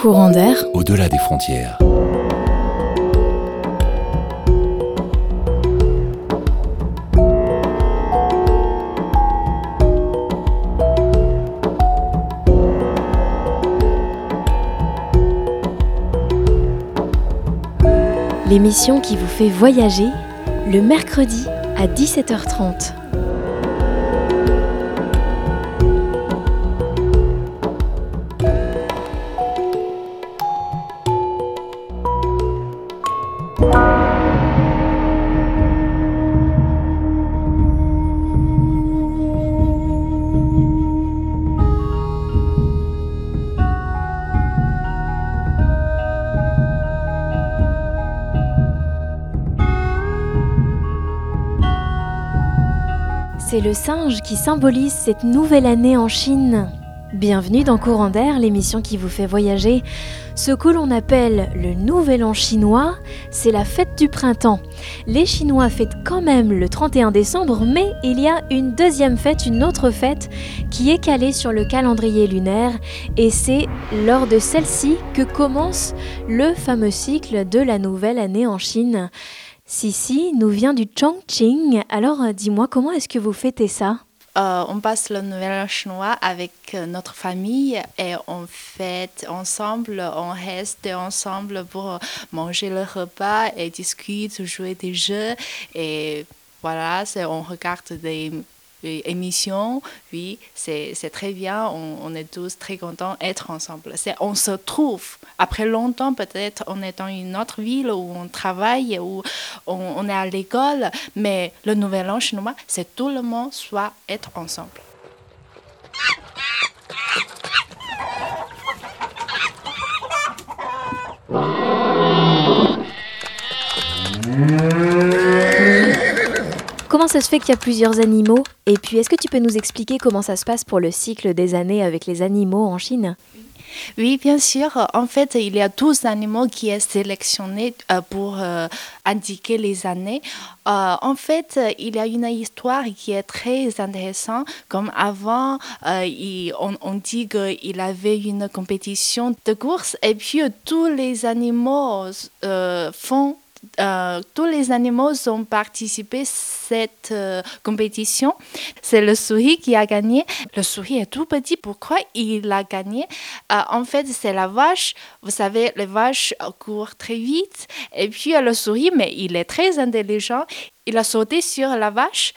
Courant d'air. Au-delà des frontières. L'émission qui vous fait voyager le mercredi à 17h30. C'est le singe qui symbolise cette nouvelle année en Chine. Bienvenue dans Courant d'air, l'émission qui vous fait voyager. Ce que l'on appelle le Nouvel An chinois, c'est la fête du printemps. Les Chinois fêtent quand même le 31 décembre, mais il y a une deuxième fête, une autre fête, qui est calée sur le calendrier lunaire, et c'est lors de celle-ci que commence le fameux cycle de la nouvelle année en Chine. Sissi nous vient du Chongqing. Alors euh, dis-moi, comment est-ce que vous fêtez ça? Euh, on passe le nouvel an chinois avec euh, notre famille et on fête ensemble, on reste ensemble pour manger le repas et discuter, jouer des jeux et voilà, on regarde des, des émissions, oui, c'est très bien, on, on est tous très contents d'être ensemble. On se trouve après longtemps peut-être on est dans une autre ville où on travaille, où on, on est à l'école, mais le nouvel an chinois, c'est tout le monde soit être ensemble. Ça se fait qu'il y a plusieurs animaux? Et puis, est-ce que tu peux nous expliquer comment ça se passe pour le cycle des années avec les animaux en Chine? Oui, bien sûr. En fait, il y a 12 animaux qui sont sélectionnés euh, pour euh, indiquer les années. Euh, en fait, il y a une histoire qui est très intéressante. Comme avant, on, dit qu'il avait une compétition de course et puis tous les animaux font euh, tous les animaux ont participé à cette euh, compétition. C'est le souris qui a gagné. Le souris est tout petit. Pourquoi il a gagné? Euh, En fait, c'est la vache. Vous savez, les vaches courent très vite. Et puis, le souris, mais il est très intelligent. Il a sauté sur la vache.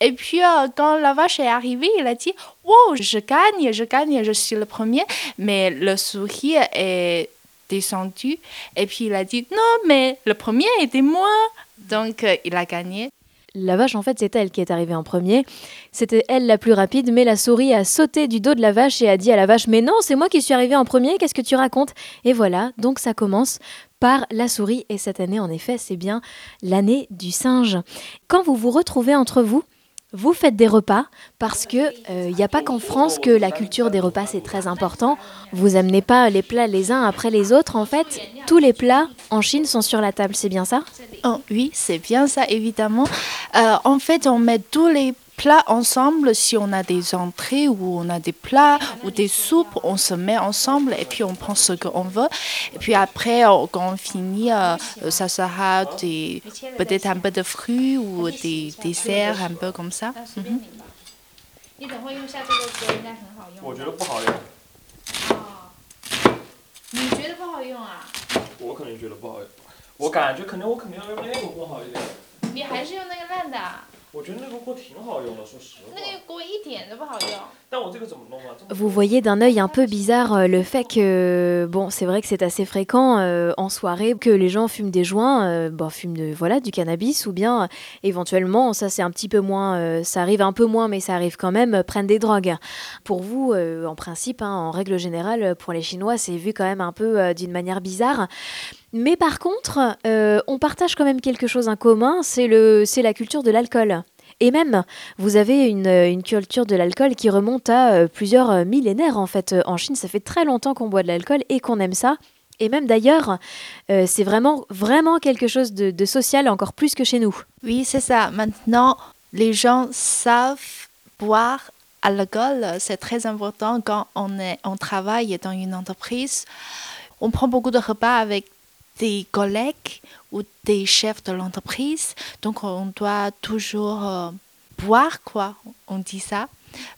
Et puis, quand la vache est arrivée, il a dit Wow, je gagne, je gagne, je suis le premier. Mais le souris est descendu. Et puis, il a dit Non, mais le premier était moi. Donc, euh, il a gagné. La vache, en fait, c'est elle qui est arrivée en premier. C'était elle la plus rapide, mais la souris a sauté du dos de la vache et a dit à la vache Mais non, c'est moi qui suis arrivée en premier, qu'est-ce que tu racontes? Et voilà, donc ça commence par la souris. Et cette année, en effet, c'est bien l'année du singe. Quand vous vous retrouvez entre vous, vous faites des repas parce que il n'y a pas qu'en France que la culture des repas c'est très important. Vous amenez pas les plats les uns après les autres. En fait, tous les plats en Chine sont sur la table. C'est bien ça? Oh, oui, c'est bien ça, évidemment. Euh, en fait, on met tous les plats ensemble. Si on a des entrées ou on a des plats ou des soupes, on se met ensemble et puis on prend ce qu'on veut. Et puis après, quand on finit, euh, euh, ça sera des- peut-être un peu de fruits ou des desserts, un peu comme ça. 那随 便你吧。你等会用下这个歌应该很好用。我觉得不好用，哦，你觉得不好用啊？我肯定觉得不好用。我感觉肯定我肯定要用那个锅好一点。你还是用那个烂的啊，我觉得那个锅挺好用的，说实话。那个锅一点都不好用。但我这个怎么弄啊？这么 Vous voyez d'un œil un peu bizarre euh, le fait que, bon, c'est vrai que c'est assez fréquent euh, en soirée que les gens fument des joints, euh, bon, fument de, voilà, du cannabis ou bien euh, éventuellement, ça c'est un petit peu moins, euh, ça arrive un peu moins, mais ça arrive quand même, euh, prennent des drogues. Pour vous, euh, en principe, hein, en règle générale, pour les Chinois, c'est vu quand même un peu euh, d'une manière bizarre. Mais par contre, euh, on partage quand même quelque chose en commun, c'est la culture de l'alcool. Et même, vous avez une, culture de l'alcool qui remonte à euh, plusieurs euh, millénaires en fait. En Chine, ça fait très longtemps qu'on boit de l'alcool et qu'on aime ça. Et même d'ailleurs, c'est vraiment, vraiment quelque chose de, de social encore plus que chez nous. Oui, c'est ça. Maintenant, les gens savent boire à l'alcool. C'est très important quand on, est, on travaille dans une entreprise. on prend beaucoup de repas avec des collègues ou des chefs de l'entreprise. Donc, on doit toujours euh, boire, quoi. On dit ça.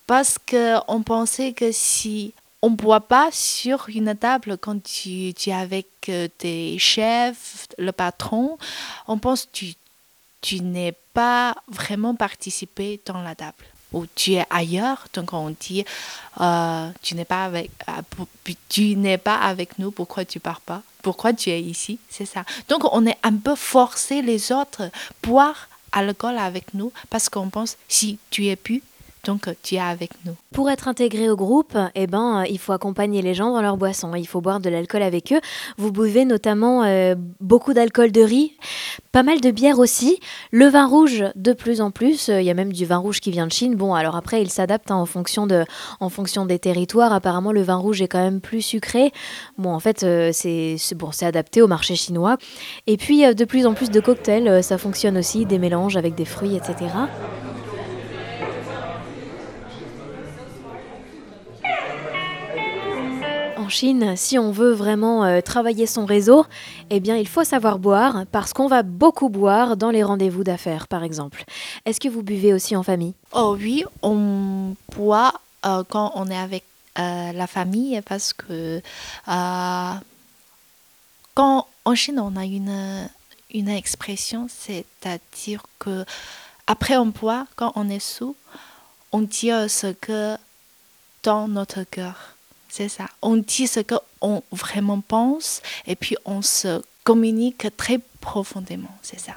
Parce qu'on pensait que si on ne boit pas sur une table quand tu, tu es avec euh, tes chefs, le patron, on pense que tu, tu n'es pas vraiment participé dans la table ou tu es ailleurs, donc on dit euh, tu n'es pas avec euh, tu n'es pas avec nous, pourquoi tu pars pas? Pourquoi tu es ici? C'est ça. Donc on est un peu forcé les autres boire alcool avec nous parce qu'on pense si tu es plus donc tu es avec nous. Pour être intégré au groupe, eh ben, il faut accompagner les gens dans leur boisson. Il faut boire de l'alcool avec eux. Vous buvez notamment euh, beaucoup d'alcool de riz, pas mal de bière aussi, le vin rouge de plus en plus. Il y a même du vin rouge qui vient de Chine. Bon, alors après, il s'adapte hein, en, fonction de, en fonction des territoires. Apparemment, le vin rouge est quand même plus sucré. Bon, en fait, euh, c'est bon, adapté au marché chinois. Et puis, euh, de plus en plus de cocktails, ça fonctionne aussi, des mélanges avec des fruits, etc. en Chine, si on veut vraiment euh, travailler son réseau, eh bien, il faut savoir boire parce qu'on va beaucoup boire dans les rendez-vous d'affaires, par exemple. Est-ce que vous buvez aussi en famille? Oh oui, on boit euh, quand on est avec euh, la famille parce que quand en Chine, on a une, une expression, c'est-à-dire que après on boit, quand on est sous, on dit ce que dans notre cœur. C'est ça. On dit ce qu'on vraiment pense et puis on se communique très profondément. C'est ça.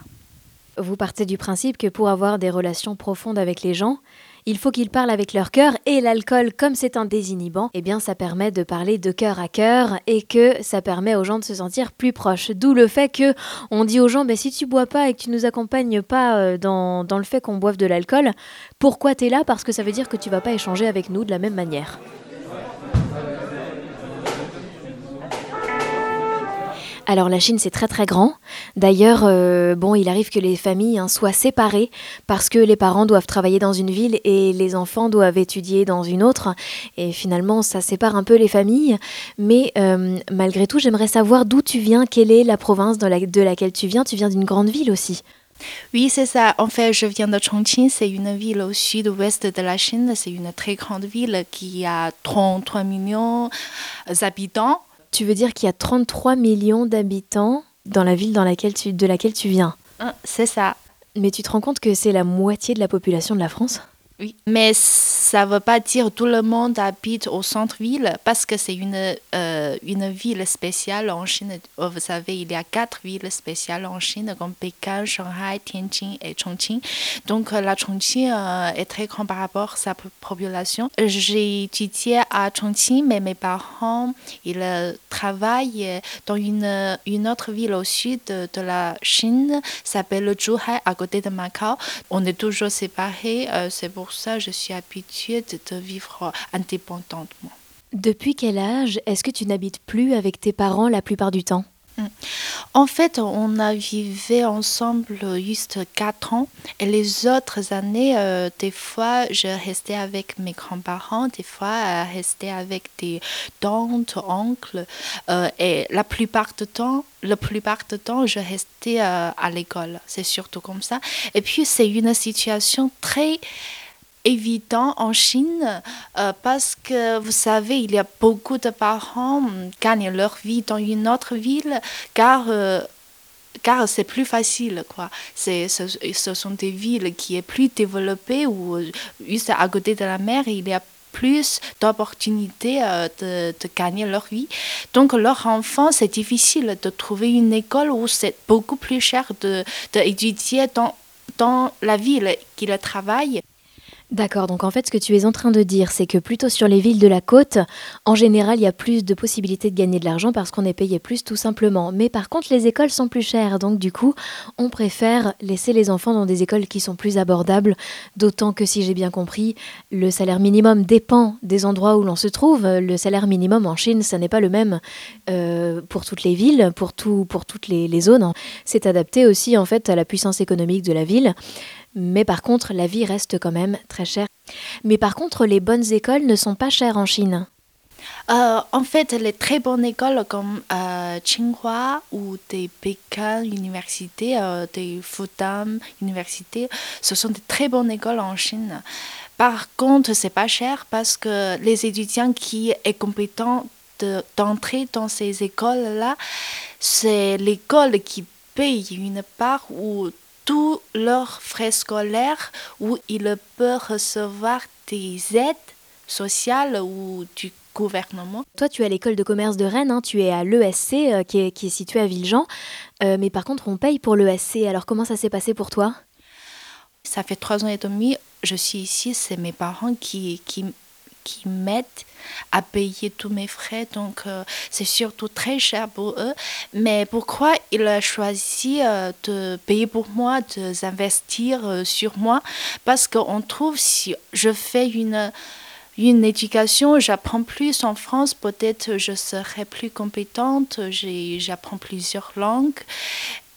Vous partez du principe que pour avoir des relations profondes avec les gens, il faut qu'ils parlent avec leur cœur et l'alcool, comme c'est un désinhibant, eh bien ça permet de parler de cœur à cœur et que ça permet aux gens de se sentir plus proches. D'où le fait que on dit aux gens, mais si tu bois pas et que tu nous accompagnes pas euh, dans, dans le fait qu'on boive de l'alcool, pourquoi tu es là? Parce que ça veut dire que tu vas pas échanger avec nous de la même manière. Alors la Chine, c'est très très grand. D'ailleurs, euh, bon, il arrive que les familles hein, soient séparées parce que les parents doivent travailler dans une ville et les enfants doivent étudier dans une autre. Et finalement, ça sépare un peu les familles. Mais euh, malgré tout, j'aimerais savoir d'où tu viens, quelle est la province de laquelle tu viens. Tu viens d'une grande ville aussi. Oui, c'est ça. En fait, je viens de Chongqing. C'est une ville au sud-ouest de la Chine. C'est une très grande ville qui a 33 millions d'habitants. Tu veux dire qu'il y a 33 millions d'habitants dans la ville dans laquelle tu, de laquelle tu viens? Ah, C'est ça. Mais tu te rends compte que c'est la moitié de la population de la France? Mais ça ne veut pas dire tout le monde habite au centre-ville parce que c'est une, euh, une ville spéciale en Chine. Oh, vous savez, il y a quatre villes spéciales en Chine comme Pékin, Shanghai, Tianjin et Chongqing. Donc euh, la Chongqing euh, est très grande par rapport à sa population. J'ai étudié à Chongqing, mais mes parents, ils travaillent dans une, une autre ville au sud de, la Chine, s'appelle Zhuhai, à côté de Macao. On est toujours séparés, c'est pour ça je suis habituée de, vivre indépendamment. Depuis quel âge est-ce que tu n'habites plus avec tes parents la plupart du temps? Mm. En fait, on a vécu ensemble juste quatre ans. Et les autres années, euh, des fois, je restais avec mes grands-parents, des fois, je restais avec des tantes, oncles. Euh, et la plupart du temps, la plupart du temps, je restais euh, à l'école. C'est surtout comme ça. Et puis, c'est une situation très évident en Chine euh, parce que vous savez, il y a beaucoup de parents qui gagnent leur vie dans une autre ville car euh, car c'est plus facile quoi. Ce, ce, sont des villes qui est plus développées ou juste à côté de la mer, il y a plus d'opportunités euh, de, de, gagner leur vie. Donc, leur enfant, c'est difficile de trouver une école où c'est beaucoup plus cher d'étudier de, dans, dans la ville qu'ils travaillent. D'accord, donc en fait ce que tu es en train de dire, c'est que plutôt sur les villes de la côte, en général, il y a plus de possibilités de gagner de l'argent parce qu'on est payé plus tout simplement. Mais par contre, les écoles sont plus chères, donc du coup, on préfère laisser les enfants dans des écoles qui sont plus abordables, d'autant que si j'ai bien compris, le salaire minimum dépend des endroits où l'on se trouve. Le salaire minimum en Chine, ça n'est pas le même euh, pour toutes les villes, pour, tout, toutes les, les zones. C'est adapté aussi en fait à la puissance économique de la ville. Mais par contre, la vie reste quand même très chère. Mais par contre, les bonnes écoles ne sont pas chères en Chine. Euh, en fait, les très bonnes écoles comme euh, Tsinghua ou des Pékin Université, euh, des Fudan Université, ce sont des très bonnes écoles en Chine. Par contre, c'est pas cher parce que les étudiants qui sont compétents de- d'entrer dans ces écoles-là, c'est l'école qui paye une part où tous leurs frais scolaires, où ils peuvent recevoir des aides sociales ou du gouvernement. Toi, tu es à l'école de commerce de Rennes, hein, tu es à l'ESC euh, qui, est, qui est situé à Villejean, Euh, mais par contre, on paye pour l'ESC. Alors, comment ça s'est passé pour toi? Ça fait trois ans et demi, je suis ici, c'est mes parents qui, qui, qui m'aident à payer tous mes frais, donc euh, c'est surtout très cher pour eux. Mais pourquoi ils ont choisi euh, de payer pour moi, de euh, sur moi? Parce qu'on trouve si je fais une une éducation, j'apprends plus en France, peut-être je serai plus compétente, j'apprends plusieurs langues.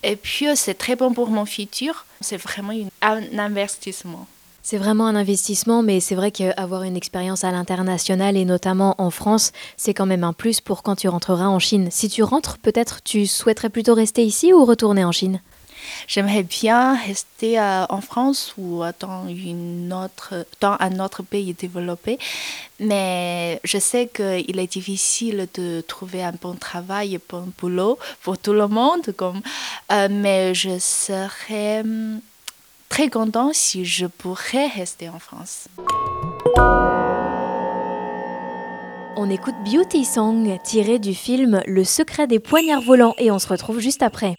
Et puis, c'est très bon pour mon futur. C'est vraiment un investissement. C'est vraiment un investissement, mais c'est vrai qu'avoir une expérience à l'international et notamment en France, c'est quand même un plus pour quand tu rentreras en Chine. Si tu rentres, peut-être tu souhaiterais plutôt rester ici ou retourner en Chine? J'aimerais bien rester euh, en France ou dans un autre pays développé, mais je sais qu'il est difficile de trouver un bon travail, un bon boulot pour tout le monde, comme, euh, mais je serais hum, très content si je pourrais rester en France. On écoute Beauty Song, tiré du film Le secret des poignards volants, et on se retrouve juste après.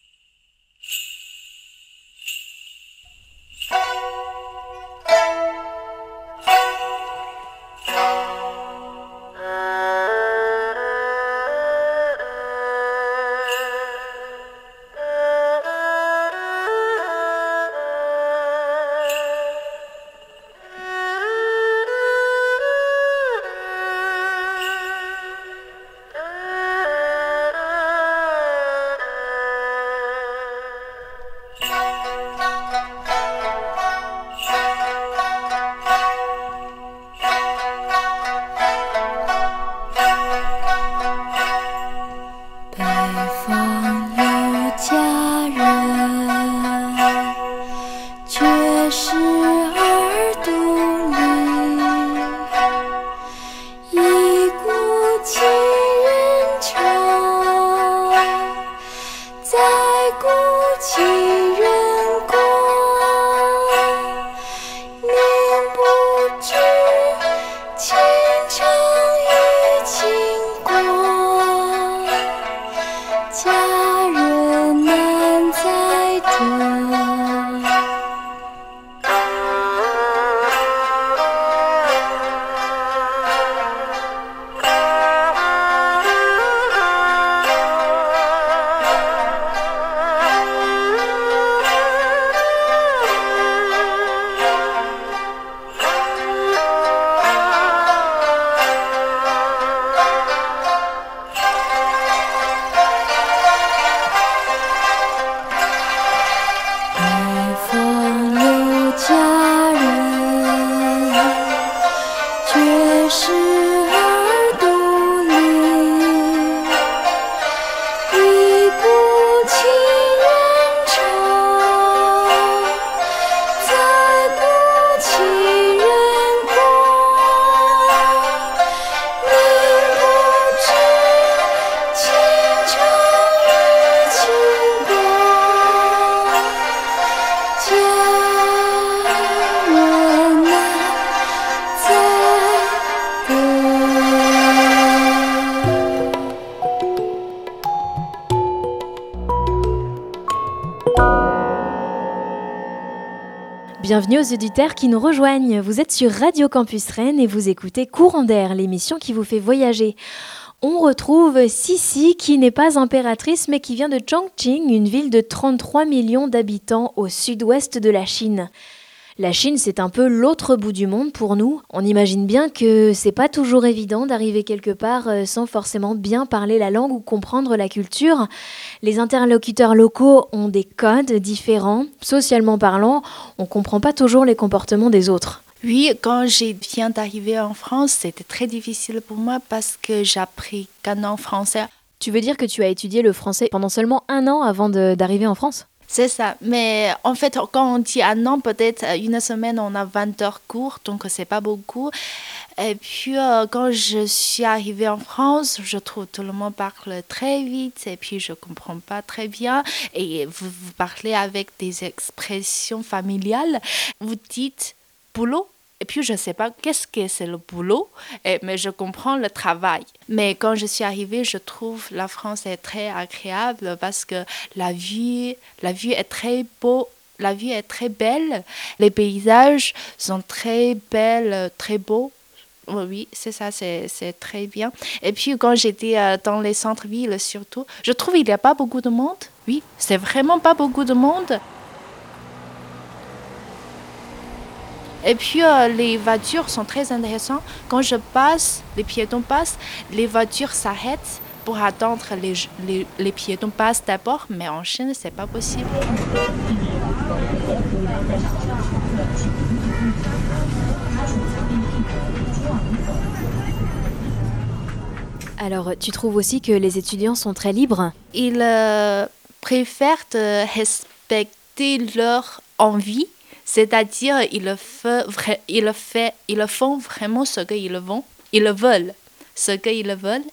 Bienvenue aux auditeurs qui nous rejoignent. Vous êtes sur Radio Campus Rennes et vous écoutez Courant d'air, l'émission qui vous fait voyager. On retrouve Sissi qui n'est pas impératrice mais qui vient de Chongqing, une ville de 33 millions d'habitants au sud-ouest de la Chine. La Chine, c'est un peu l'autre bout du monde pour nous. On imagine bien que c'est pas toujours évident d'arriver quelque part euh, sans forcément bien parler la langue ou comprendre la culture. Les interlocuteurs locaux ont des codes différents. Socialement parlant, on comprend pas toujours les comportements des autres. Oui, quand j'ai viens d'arriver en France, c'était très difficile pour moi parce que j'ai appris qu'un an français. Tu veux dire que tu as étudié le français pendant seulement un an avant d'arriver en France? C'est ça. Mais en fait, quand on dit un an, peut-être euh, une semaine, on a 20 heures cours, donc c'est pas beaucoup. Et puis, euh, quand je suis arrivée en France, je trouve tout le monde parle très vite et puis je comprends pas très bien. Et vous, vous parlez avec des expressions familiales. Vous dites boulot. Et puis, je ne sais pas qu'est-ce que c'est le boulot, mais je comprends le travail. Mais quand je suis arrivée, je trouve la France est très agréable parce que la vie, la vie est très beau. La vie est très belle. Les paysages sont très belles, très beaux. Oui, c'est ça, c'est c'est très bien. Et puis quand j'étais euh, dans les centres-villes surtout, je trouve qu'il n'y a pas beaucoup de monde. Oui, c'est vraiment pas beaucoup de monde. Et puis euh, les voitures sont très intéressantes. Quand je passe, les piétons passent, les voitures s'arrêtent pour attendre les, les, les piétons passent d'abord, mais en Chine, c'est pas possible. Alors, tu trouves aussi que les étudiants sont très libres? Ils euh, préfèrent de respecter leur envie, c'est-à-dire ils, ils, ils font vraiment ce qu'ils veulent, ils le veulent, ce qu'ils veulent.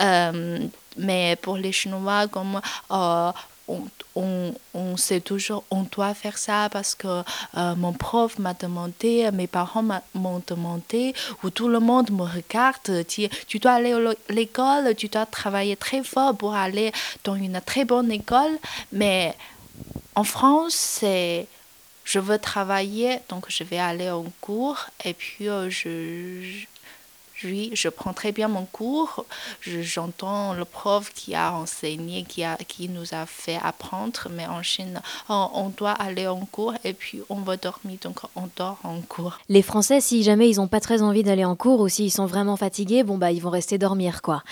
Euh, mais pour les Chinois, comme euh, on, on, on sait toujours, on doit faire ça parce que euh, mon prof m'a demandé, mes parents m'ont demandé, ou tout le monde me regarde, dit, tu dois aller à l'école, tu dois travailler très fort pour aller dans une très bonne école. Mais en France, c'est je veux travailler, donc je vais aller en cours et puis euh, je, je- prends très bien mon cours. Je- J'entends le prof qui a enseigné, qui, a, qui nous a fait apprendre. Mais en Chine, on, on doit aller en cours et puis on va dormir, donc on dort en cours. Les Français, si jamais ils n'ont pas très envie d'aller en cours ou s'ils sont vraiment fatigués, bon bah ils vont rester dormir quoi.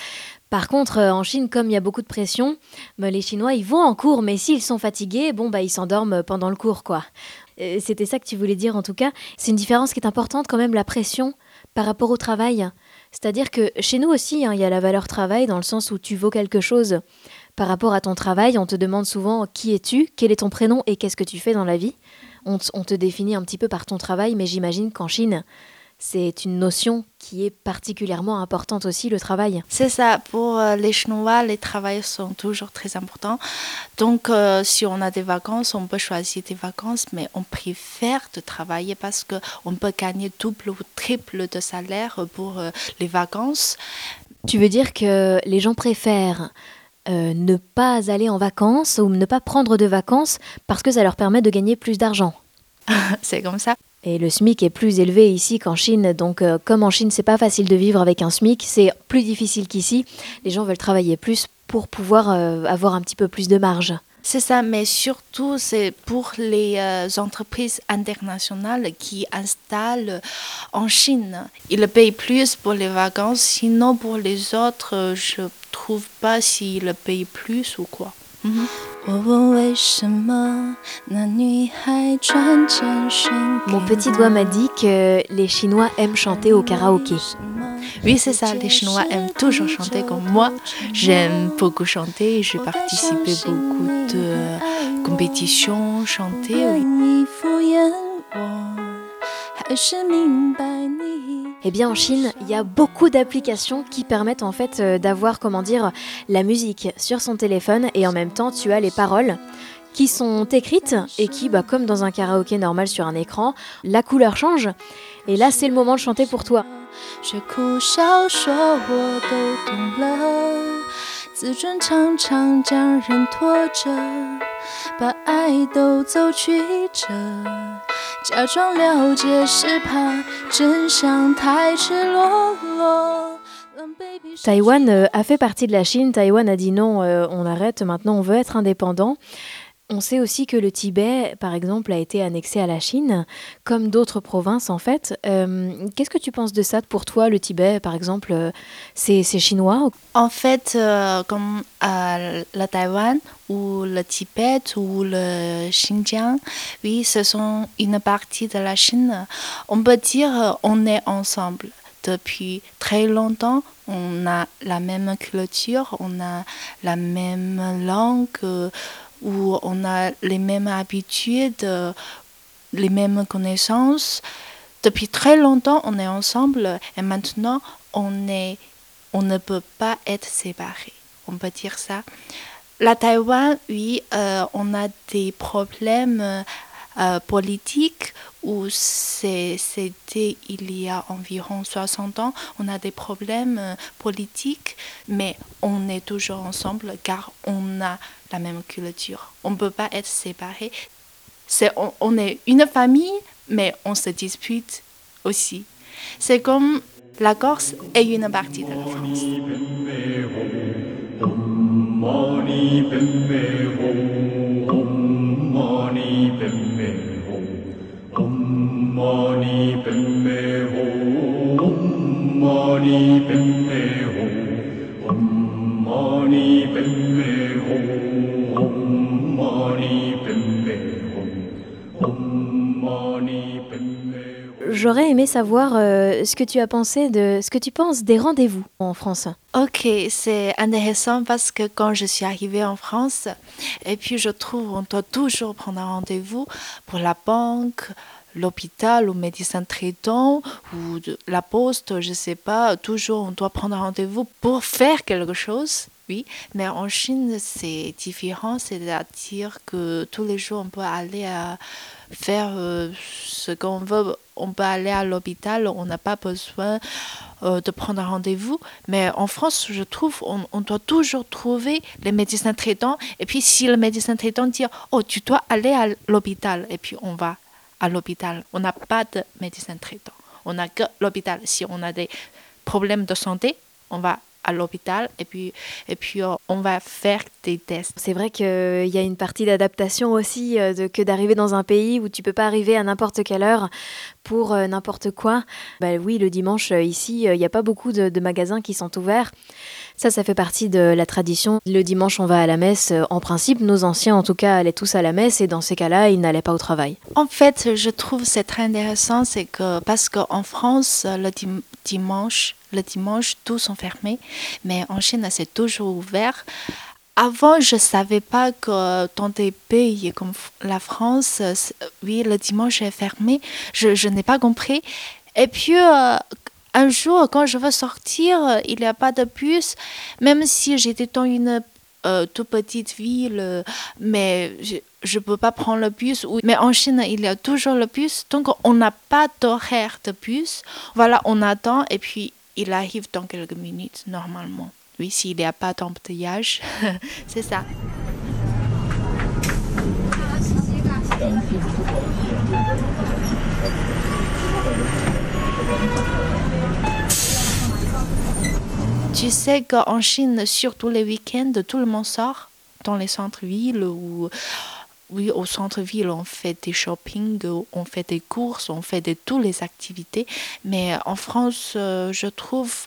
Par contre, euh, en Chine, comme il y a beaucoup de pression, bah, les Chinois ils vont en cours, mais s'ils sont fatigués, bon bah ils s'endorment pendant le cours quoi. Euh, C'était ça que tu voulais dire en tout cas. C'est une différence qui est importante quand même, la pression par rapport au travail. C'est-à-dire que chez nous aussi, hein, il y a la valeur travail dans le sens où tu vaux quelque chose par rapport à ton travail. On te demande souvent qui es-tu, quel est ton prénom et qu'est-ce que tu fais dans la vie. On, te définit un petit peu par ton travail, mais j'imagine qu'en Chine, c'est une notion qui est particulièrement importante aussi, le travail. C'est ça, pour euh, les Chinois, les travails sont toujours très importants. Donc, euh, si on a des vacances, on peut choisir des vacances, mais on préfère de travailler parce qu'on peut gagner double ou triple de salaire pour euh, les vacances. Tu veux dire que les gens préfèrent euh, ne pas aller en vacances ou ne pas prendre de vacances parce que ça leur permet de gagner plus d'argent? C'est comme ça. Et le SMIC est plus élevé ici qu'en Chine, donc euh, comme en Chine c'est pas facile de vivre avec un SMIC, c'est plus difficile qu'ici. Les gens veulent travailler plus pour pouvoir euh, avoir un petit peu plus de marge. C'est ça, mais surtout, c'est pour les euh, entreprises internationales qui installent en Chine. Ils payent plus pour les vacances, sinon pour les autres, je trouve pas s'ils payent plus ou quoi. Mm-hmm. Mon petit doigt m'a dit que les Chinois aiment chanter au karaoké. Oui, c'est ça, les Chinois aiment toujours chanter comme moi. J'aime beaucoup chanter, j'ai participé beaucoup de euh, compétitions, chanter. Eh bien, en Chine, il y a beaucoup d'applications qui permettent en fait euh, d'avoir, comment dire, la musique sur son téléphone et en même temps, tu as les paroles qui sont écrites et qui, bah, comme dans un karaoké normal sur un écran, la couleur change. Et là, c'est le moment de chanter pour toi. 却苦笑说我都懂了，自尊常常将人拖着，把爱都走曲折，假装了解是怕真相太赤裸裸。让 baby 失去 Taïwan euh, a fait partie de la Chine. Taïwan a dit non, euh, on arrête, maintenant on veut être indépendant. On sait aussi que le Tibet, par exemple, a été annexé à la Chine, comme d'autres provinces en fait. Euh, Qu'est-ce que tu penses de ça Pour toi, le Tibet, par exemple, euh, c'est chinois? En fait, euh, comme euh, le Taïwan ou le Tibet ou le Xinjiang, oui, ce sont une partie de la Chine. On peut dire on est ensemble depuis très longtemps. On a la même culture, on a la même langue, où on a les mêmes habitudes, euh, les mêmes connaissances. Depuis très longtemps, on est ensemble et maintenant, on, est, on ne peut pas être séparés. On peut dire ça. La Taïwan, oui, euh, on a des problèmes euh, politiques où c'était il y a environ 60 ans. On a des problèmes politiques, mais on est toujours ensemble car on a la même culture. On ne peut pas être séparés. C'est, on, est une famille, mais on se dispute aussi. C'est comme la Corse est une partie de la France. J'aurais aimé savoir euh, ce que tu as pensé de ce que tu penses des rendez-vous en France. Ok, c'est intéressant parce que quand je suis arrivée en France, et puis je trouve on doit toujours prendre un rendez-vous pour la banque, l'hôpital ou médecin traitant ou la poste, je sais pas, toujours on doit prendre un rendez-vous pour faire quelque chose. Oui, mais en Chine c'est différent, c'est-à-dire que tous les jours on peut aller à faire euh, ce qu'on veut, on peut aller à l'hôpital, on n'a pas besoin euh, de prendre un rendez-vous. Mais en France, je trouve, on, on doit toujours trouver les médecins traitants. Et puis, si le médecin traitant dit, oh, tu dois aller à l'hôpital, et puis on va à l'hôpital. On n'a pas de médecin traitant. On n'a que l'hôpital. Si on a des problèmes de santé, on va à l'hôpital et puis, et puis euh, on va faire des tests. C'est vrai qu'il y a une partie d'adaptation aussi euh, de, que d'arriver dans un pays où tu peux pas arriver à n'importe quelle heure pour euh, n'importe quoi. Bah oui, le dimanche euh, ici, euh, il n'y a pas beaucoup de, de magasins qui sont ouverts. Ça, ça fait partie de la tradition. Le dimanche, on va à la messe. Euh, En principe, nos anciens, en tout cas, allaient tous à la messe et dans ces cas-là, ils n'allaient pas au travail. En fait, je trouve c'est très intéressant, c'est que parce qu'en France, le dim- dimanche, le dimanche, tout sont fermés, mais en Chine, c'est toujours ouvert. Avant, je ne savais pas que dans des pays comme la France, oui, le dimanche est fermé. Je, je n'ai pas compris. Et puis, euh, un jour, quand je veux sortir, il n'y a pas de bus. Même si j'étais dans une euh, toute petite ville, mais je ne peux pas prendre le bus. Mais en Chine, il y a toujours le bus. Donc, on n'a pas d'horaire de bus. Voilà, on attend et puis il arrive dans quelques minutes, normalement. Oui, s'il n'y a pas d'embouteillage. C'est ça. Tu sais qu'en Chine, surtout les week-ends, tout le monde sort dans les centres-villes ou oui, au centre-ville, on fait des shopping, on fait des courses, on fait de toutes les activités. Mais en France, euh, je trouve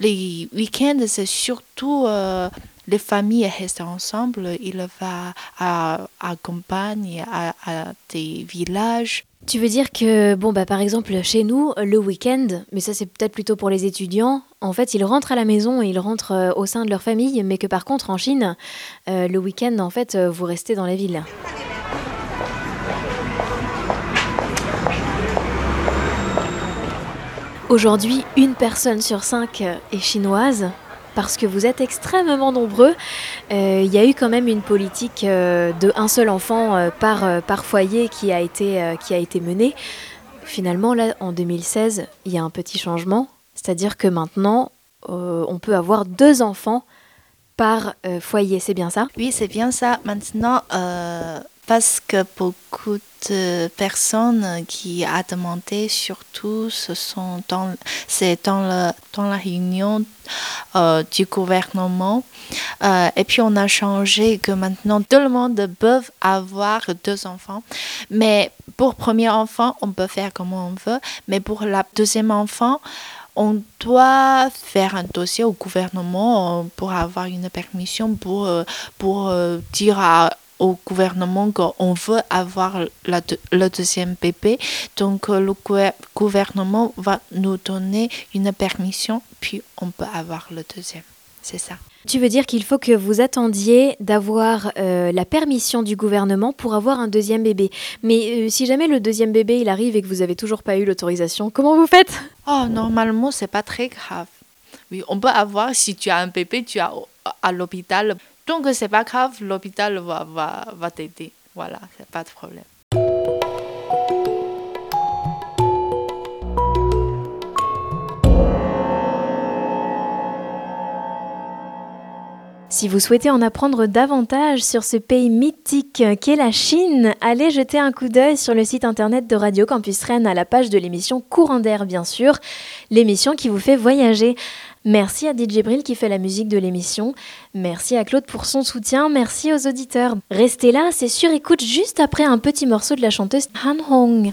les week-ends, c'est surtout euh, les familles restent ensemble. Ils vont à, à campagne, à, des villages. Tu veux dire que, bon, bah, par exemple, chez nous, le week-end, mais ça c'est peut-être plutôt pour les étudiants, en fait, ils rentrent à la maison et ils rentrent euh, au sein de leur famille, mais que par contre, en Chine, euh, le week-end, en fait, euh, vous restez dans la ville. Aujourd'hui, une personne sur cinq est chinoise. Parce que vous êtes extrêmement nombreux, Euh, il y a eu quand même une politique euh, de un seul enfant euh, par, euh, par foyer qui a, été, qui a été menée. Finalement, là, en 2016, il y a un petit changement. C'est-à-dire que maintenant, on peut avoir deux enfants par foyer. C'est bien ça? Oui, c'est bien ça. Maintenant, parce que beaucoup de personnes qui a demandé, surtout, ce sont dans, c'est dans, le, dans la réunion euh, du gouvernement, Euh, et puis on a changé que maintenant tout le monde peut avoir deux enfants. Mais pour premier enfant, on peut faire comme on veut. Mais pour la deuxième enfant, on doit faire un dossier au gouvernement euh, pour avoir une permission pour, pour dire à- au gouvernement qu'on veut avoir la deux- le deuxième bébé. Donc euh, le gouver- gouvernement va nous donner une permission, puis on peut avoir le deuxième. C'est ça. Tu veux dire qu'il faut que vous attendiez d'avoir euh, la permission du gouvernement pour avoir un deuxième bébé. Mais euh, si jamais le deuxième bébé il arrive et que vous avez toujours pas eu l'autorisation, comment vous faites? Oh, normalement, c'est pas très grave. Oui, on peut avoir, si tu as un bébé, tu as à l'hôpital. Donc, c'est pas grave, l'hôpital va, t'aider. Voilà, c'est pas de problème. Si vous souhaitez en apprendre davantage sur ce pays mythique qu'est la Chine, allez jeter un coup d'œil sur le site internet de Radio Campus Rennes à la page de l'émission Courant d'air, bien sûr, l'émission qui vous fait voyager. Merci à DJ Bril qui fait la musique de l'émission. Merci à Claude pour son soutien. Merci aux auditeurs. Restez là, c'est sur écoute juste après un petit morceau de la chanteuse Han Hong.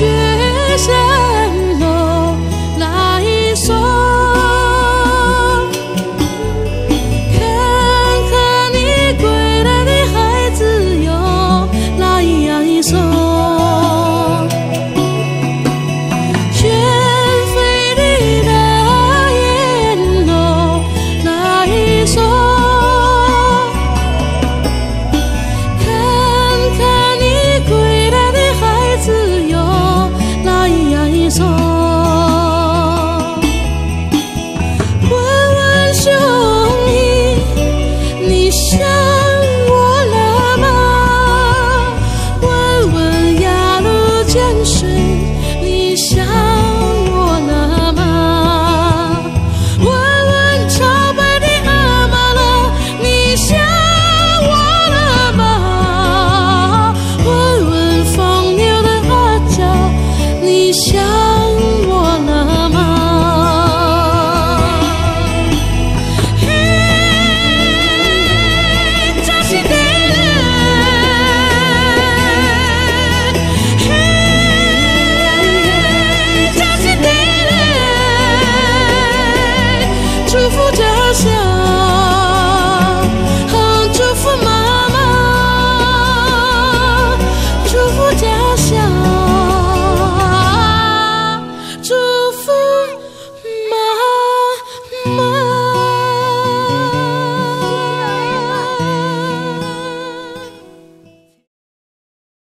高的